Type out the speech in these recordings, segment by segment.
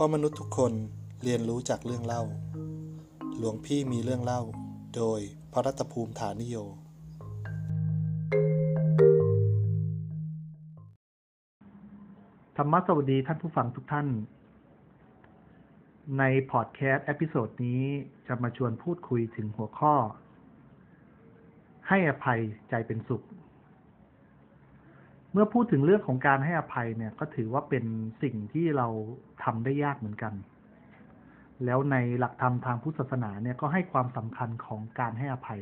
เพราะมนุษย์ทุกคนเรียนรู้จากเรื่องเล่า หลวงพี่มีเรื่องเล่า โดยพระรัตภูมิฐานิโย ธรรมะสวัสดีท่านผู้ฟังทุกท่าน ในพอดแคสต์ episode นี้จะมาชวนพูดคุยถึงหัวข้อ ให้อภัยใจเป็นสุข เมื่อพูดถึงเรื่องของการให้อภัยเนี่ยก็ถือว่าเป็นสิ่งที่เราทำได้ยากเหมือนกัน แล้วในหลักธรรมทางพุทธศาสนาเนี่ยก็ให้ความสำคัญของการให้อภัย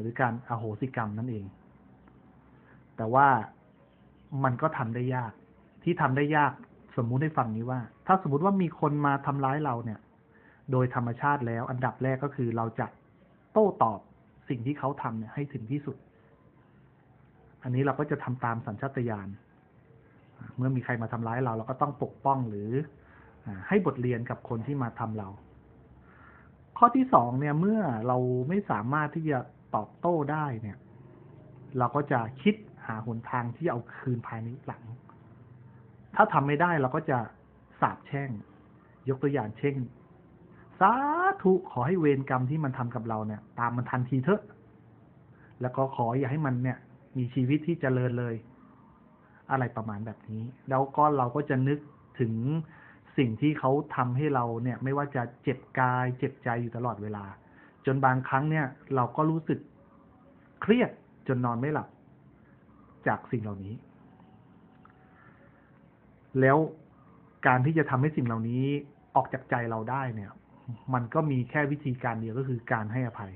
หรือการอโหสิกรรมนั่นเอง แต่ว่ามันก็ทำได้ยาก ที่ทำได้ยากสมมุติให้ฟังนี้ว่า ถ้าสมมติว่ามีคนมาทำร้ายเราเนี่ย โดยธรรมชาติแล้วอันดับแรกก็คือเราจะโต้ตอบสิ่งที่เขาทำเนี่ยให้ถึงที่สุด อันนี้เราก็จะทำตามสัญชาตญาณเมื่อมีใครมาทำร้ายเราเราก็ต้องปกป้องหรือให้บทเรียนกับคนที่มาทำเรา ข้อที่สองเนี่ยเมื่อเราไม่สามารถที่จะตอบโต้ได้เนี่ย เราก็จะคิดหาหนทางที่เอาคืนภายในหลัง ถ้าทำไม่ได้เราก็จะสาบแช่ง ยกตัวอย่างเช่นสาธุขอให้เวรกรรมที่มันทำกับเราเนี่ย ตามมันทันทีเถอะ แล้วก็ขออย่าให้มันเนี่ย มีชีวิตที่เจริญเลย อะไรประมาณแบบนี้ แล้วก็เราก็จะนึกถึงสิ่งที่เขาทำให้เราเนี่ย ไม่ว่าจะเจ็บกาย เจ็บใจอยู่ตลอดเวลา จนบางครั้งเนี่ย เราก็รู้สึกเครียดจนนอนไม่หลับ จากสิ่งเหล่านี้ แล้วการที่จะทำให้สิ่งเหล่านี้ออกจากใจเราได้เนี่ย มันก็มีแค่วิธีการเดียวก็คือการให้อภัย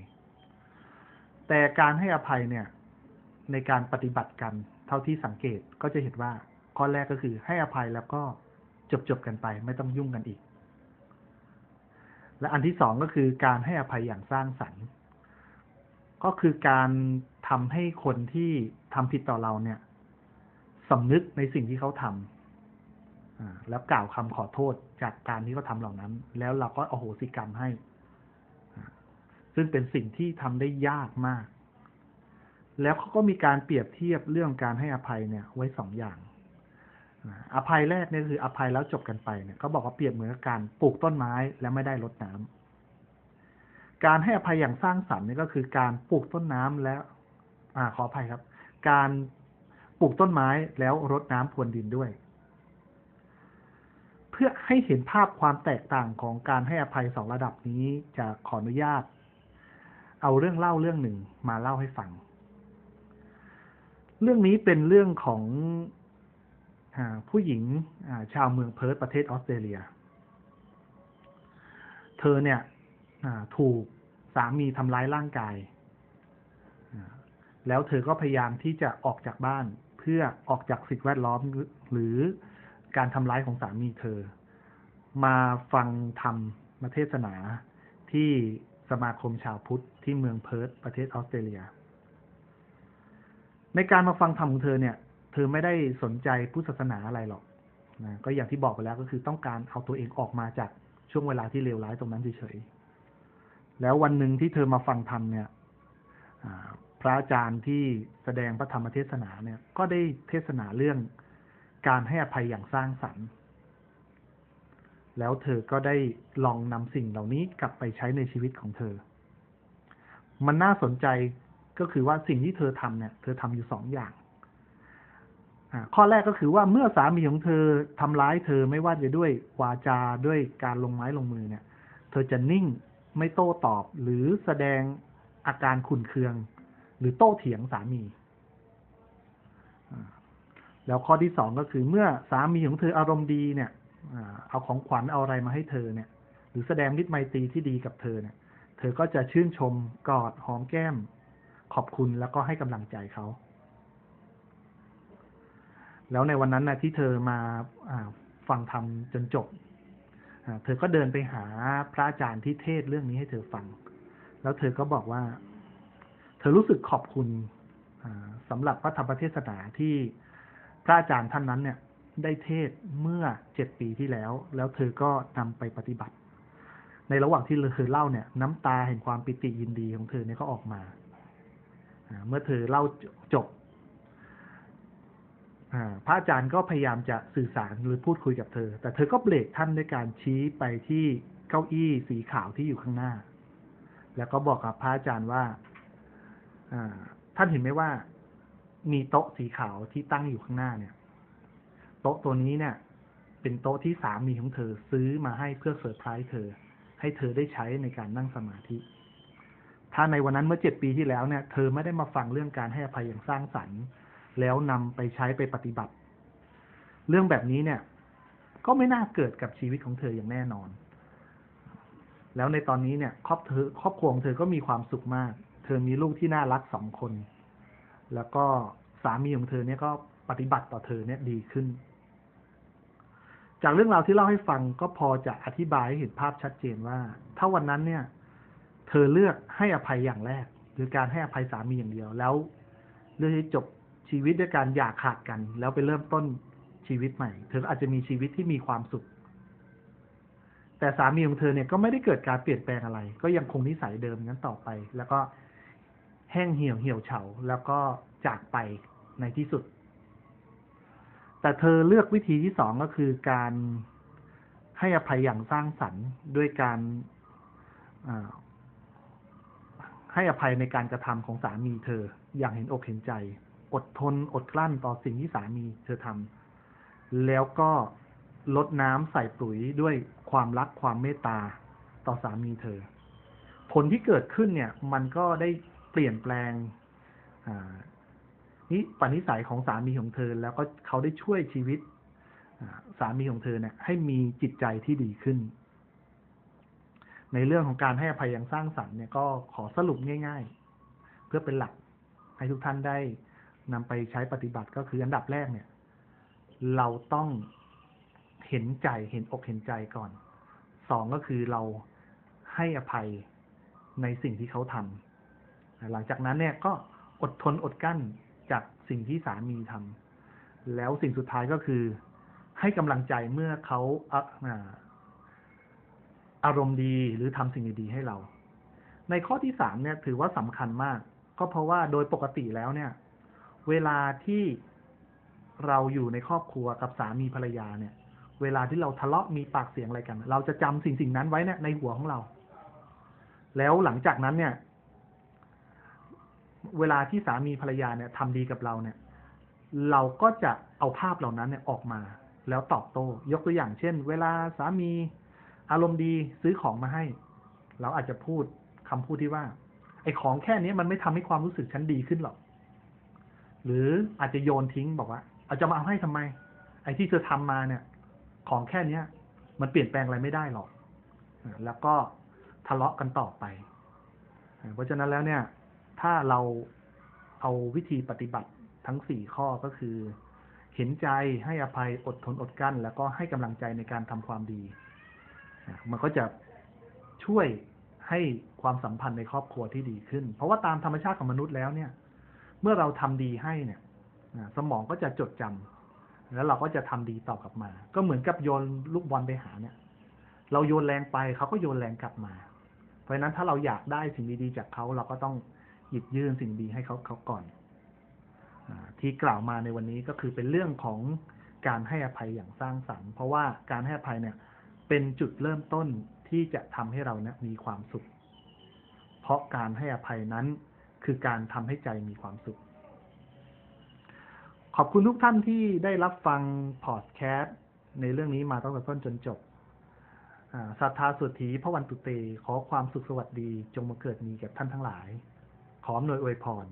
แต่การให้อภัยเนี่ย ในการปฏิบัติกัน เท่าที่สังเกตก็จะเห็นว่า ข้อแรกก็คือให้อภัยแล้วก็จบจบกันไป ไม่ต้องยุ่งกันอีก และอันที่สองก็คือการให้อภัยอย่างสร้างสรรค์ ก็คือการทำให้คนที่ทำผิดต่อเราเนี่ยสำนึกในสิ่งที่เขาทำแล้วกล่าวคำขอโทษจากการที่เขาทาเหล่านั้น แล้วเราก็อโหสิกรรมให้ ซึ่งเป็นสิ่งที่ทำได้ยากมาก แล้วเขาก็มีการเปรียบเทียบเรื่องการให้อภัยเนี่ยไว้สองอย่างอภัยแรกเนี่ยคืออภัยแล้วจบกันไปเนี่ยเขาบอกว่าเปรียบเหมือนกับการปลูกต้นไม้แล้วไม่ได้รดน้ำการให้อภัยอย่างสร้างสรรค์นี่ก็คือการปลูกต้นน้ำแล้ว อ่าขออภัยครับ การปลูกต้นไม้แล้วรดน้ำพรวนดินด้วย เพื่อให้เห็นภาพความแตกต่างของการให้อภัยสองระดับนี้จะขออนุญาต เอาเรื่องเล่าเรื่องหนึ่งมาเล่าให้ฟัง เรื่องนี้เป็นเรื่องของผู้หญิงชาวเมืองเพิร์ตประเทศออสเตรเลีย เธอเนี่ยถูกสามีทำร้ายร่างกาย แล้วเธอก็พยายามที่จะออกจากบ้านเพื่อออกจากสิ่งแวดล้อมหรือการทำร้ายของสามีเธอ มาฟังธรรมมาเทศนาที่สมาคมชาวพุทธที่เมืองเพิร์ตประเทศออสเตรเลีย ในการมาฟังธรรมของเธอเนี่ย เธอไม่ได้สนใจพุทธศาสนาอะไรหรอกนะก็อย่างที่บอกไปแล้วก็คือต้องการเอาตัวเองออกมาจากช่วงเวลาที่เลวร้ายตรงนั้นเฉยๆแล้ววันหนึ่งที่เธอมาฟังธรรมเนี่ยพระอาจารย์ที่แสดงพระธรรมเทศนาเนี่ย ก็ได้เทศนาเรื่องการให้อภัยอย่างสร้างสรรค์แล้วเธอก็ได้ลองนำสิ่งเหล่านี้กลับไปใช้ในชีวิตของเธอ มันน่าสนใจ ก็คือว่าสิ่งที่เธอทำเนี่ย เธอทำอยู่สองอย่างข้อแรกก็คือว่าเมื่อสามีของเธอทำร้ายเธอไม่ว่าจะด้วยวาจาด้วยการลงไม้ลงมือเนี่ย เธอจะนิ่งไม่โต้ตอบหรือแสดงอาการขุนเคือง หรือโต้เถียงสามี แล้วข้อที่สองก็คือเมื่อสามีของเธออารมณ์ดีเนี่ยเอาของขวัญเอาอะไรมาให้เธอเนี่ย หรือแสดงมิตรไมตรีที่ดีกับเธอเนี่ย เธอก็จะชื่นชมกอดหอมแก้ม ขอบคุณแล้วก็ให้กำลังใจเขาแล้วในวันนั้นนะที่เธอมาฟังธรรมจนจบ เธอก็เดินไปหาพระอาจารย์ที่เทศเรื่องนี้ให้เธอฟัง แล้วเธอก็บอกว่า เธอรู้สึกขอบคุณสำหรับพระธรรมเทศนาที่พระอาจารย์ท่านนั้นเนี่ย ได้เทศเมื่อเจ็ดปีที่แล้ว แล้วเธอก็นำไปปฏิบัติ ในระหว่างที่เธอเล่าเนี่ย น้ำตาแห่งความปิติยินดีของเธอเนี่ยก็ออกมา เมื่อเธอเล่าจบพระอาจารย์ก็พยายามจะสื่อสารหรือพูดคุยกับเธอ แต่เธอก็เบรกท่านด้วยการชี้ไปที่เก้าอี้สีขาวที่อยู่ข้างหน้า แล้วก็บอกกับพระอาจารย์ว่าอ่าท่านเห็นไหมว่า มีโต๊ะสีขาวที่ตั้งอยู่ข้างหน้าเนี่ย โต๊ะตัวนี้เนี่ย เป็นโต๊ะที่สามีของเธอซื้อมาให้เพื่อเซอร์ไพรส์เธอ ให้เธอได้ใช้ในการนั่งสมาธิ ถ้าในวันนั้นเมื่อเจ็ดปีที่แล้วเนี่ย เธอไม่ได้มาฟังเรื่องการให้อภัยอย่างสร้างสรรค์ แล้วนำไปใช้ไปปฏิบัติ เรื่องแบบนี้เนี่ย ก็ไม่น่าเกิดกับชีวิตของเธออย่างแน่นอน แล้วในตอนนี้เนี่ย ครอบเธอครอบครัวของเธอก็มีความสุขมาก เธอมีลูกที่น่ารักสองคน แล้วก็สามีของเธอเนี่ยก็ปฏิบัติต่อเธอเนี่ยดีขึ้น จากเรื่องราวที่เล่าให้ฟังก็พอจะอธิบายให้เห็นภาพชัดเจนว่า ถ้าวันนั้นเนี่ย อเลือกให้อภัยอย่างแรกหรือการให้อภัยสามีอย่างเดียวแล้วเลือกที่จบชีวิตด้วยการอย่าขาดกัน แล้วไปเริ่มต้นชีวิตใหม่ เธออาจจะมีชีวิตที่มีความสุข แต่สามีของเธอเนี่ยก็ไม่ได้เกิดการเปลี่ยนแปลงอะไร ก็ยังคงนิสัยเดิมนั้นต่อไป แล้วก็แห้งเหี่ยวเหี่ยวเฉาแล้วก็จากไปในที่สุด แต่เธอเลือกวิธีที่สองก็คือการให้อภัยอย่างสร้างสรรค์ด้วยการ ให้อภัยในการกระทำของสามีเธอ อย่างเห็นอกเห็นใจ อดทนอดกลั้นต่อสิ่งที่สามีเธอทำแล้วก็ลดน้ำใส่ปุ๋ยด้วยความรักความเมตตาต่อสามีเธอ ผลที่เกิดขึ้นเนี่ย มันก็ได้เปลี่ยนแปลงนี่ปณิสัยของสามีของเธอ แล้วก็เขาได้ช่วยชีวิตสามีของเธอเนี่ยให้มีจิตใจที่ดีขึ้น ในเรื่องของการให้อภัยอย่างสร้างสรรค์เนี่ยก็ขอสรุปง่าย ๆ เพื่อเป็นหลักให้ทุกท่านได้นำไปใช้ปฏิบัติก็คืออันดับแรกเนี่ย เราต้องเห็นใจเห็นอกเห็นใจก่อนสองก็คือเราให้อภัยในสิ่งที่เขาทำหลังจากนั้นเนี่ยก็อดทนอดกั้นจากสิ่งที่สามีทำแล้วสิ่งสุดท้ายก็คือ ให้กำลังใจเมื่อเขา อารมณ์ดีหรือทำสิ่งดีๆให้เรา ในข้อที่สามเนี่ยถือว่าสำคัญมาก ก็เพราะว่าโดยปกติแล้วเนี่ย เวลาที่เราอยู่ในครอบครัวกับสามีภรรยาเนี่ย เวลาที่เราทะเลาะมีปากเสียงอะไรกัน เราจะจำสิ่งสิ่งนั้นไว้เนี่ยในหัวของเรา แล้วหลังจากนั้นเนี่ย เวลาที่สามีภรรยาเนี่ยทำดีกับเราเนี่ย เราก็จะเอาภาพเหล่านั้นเนี่ยออกมา แล้วตอบโต้ ยกตัวอย่างเช่น เวลาสามี อารมณ์ดีซื้อของมาให้ เราอาจจะพูดคำพูดที่ว่า ไอ้ของแค่นี้มันไม่ทำให้ความรู้สึกฉันดีขึ้นหรอก หรืออาจจะโยนทิ้งบอกว่าอาจจะมาเอาให้ทำไม ไอ้ที่เธอทำมาเนี่ย ของแค่เนี้ย มันเปลี่ยนแปลงอะไรไม่ได้หรอก แล้วก็ทะเลาะกันต่อไป เพราะฉะนั้นแล้วเนี่ย ถ้าเราเอาวิธีปฏิบัติทั้งสี่ข้อก็คือ เห็นใจให้อภัยอดทนอดกั้น แล้วก็ให้กำลังใจในการทำความดี มันก็จะช่วยให้ความสัมพันธ์ในครอบครัวที่ดีขึ้น เพราะว่าตามธรรมชาติของมนุษย์แล้วเนี่ย เมื่อเราทำดีให้เนี่ยสมองก็จะจดจำแล้วเราก็จะทำดีตอบกลับมา ก็เหมือนกับโยนลูกบอลไปหาเนี่ย เราโยนแรงไปเขาก็โยนแรงกลับมา เพราะฉะนั้นถ้าเราอยากได้สิ่งดีๆจากเขาเราก็ต้องหยิบยื่นสิ่งดีให้เขาเขาก่อนอที่กล่าวมาในวันนี้ก็คือเป็นเรื่องของการให้อภัยอย่างสร้างสรรค์ เพราะว่าการให้อภัยเนี่ย เป็นจุดเริ่มต้นที่จะทำให้เรานะมีความสุข เพราะการให้อภัยนั้นคือการทำให้ใจมีความสุข ขอบคุณทุกท่านที่ได้รับฟังพอดแคสต์ในเรื่องนี้มาตั้งแต่ต้นจนจบศรัทธาสุธีพระวันตุเต ขอความสุขสวัสดีจงมาเกิดมีกับท่านทั้งหลาย ขออำนวยอวยพร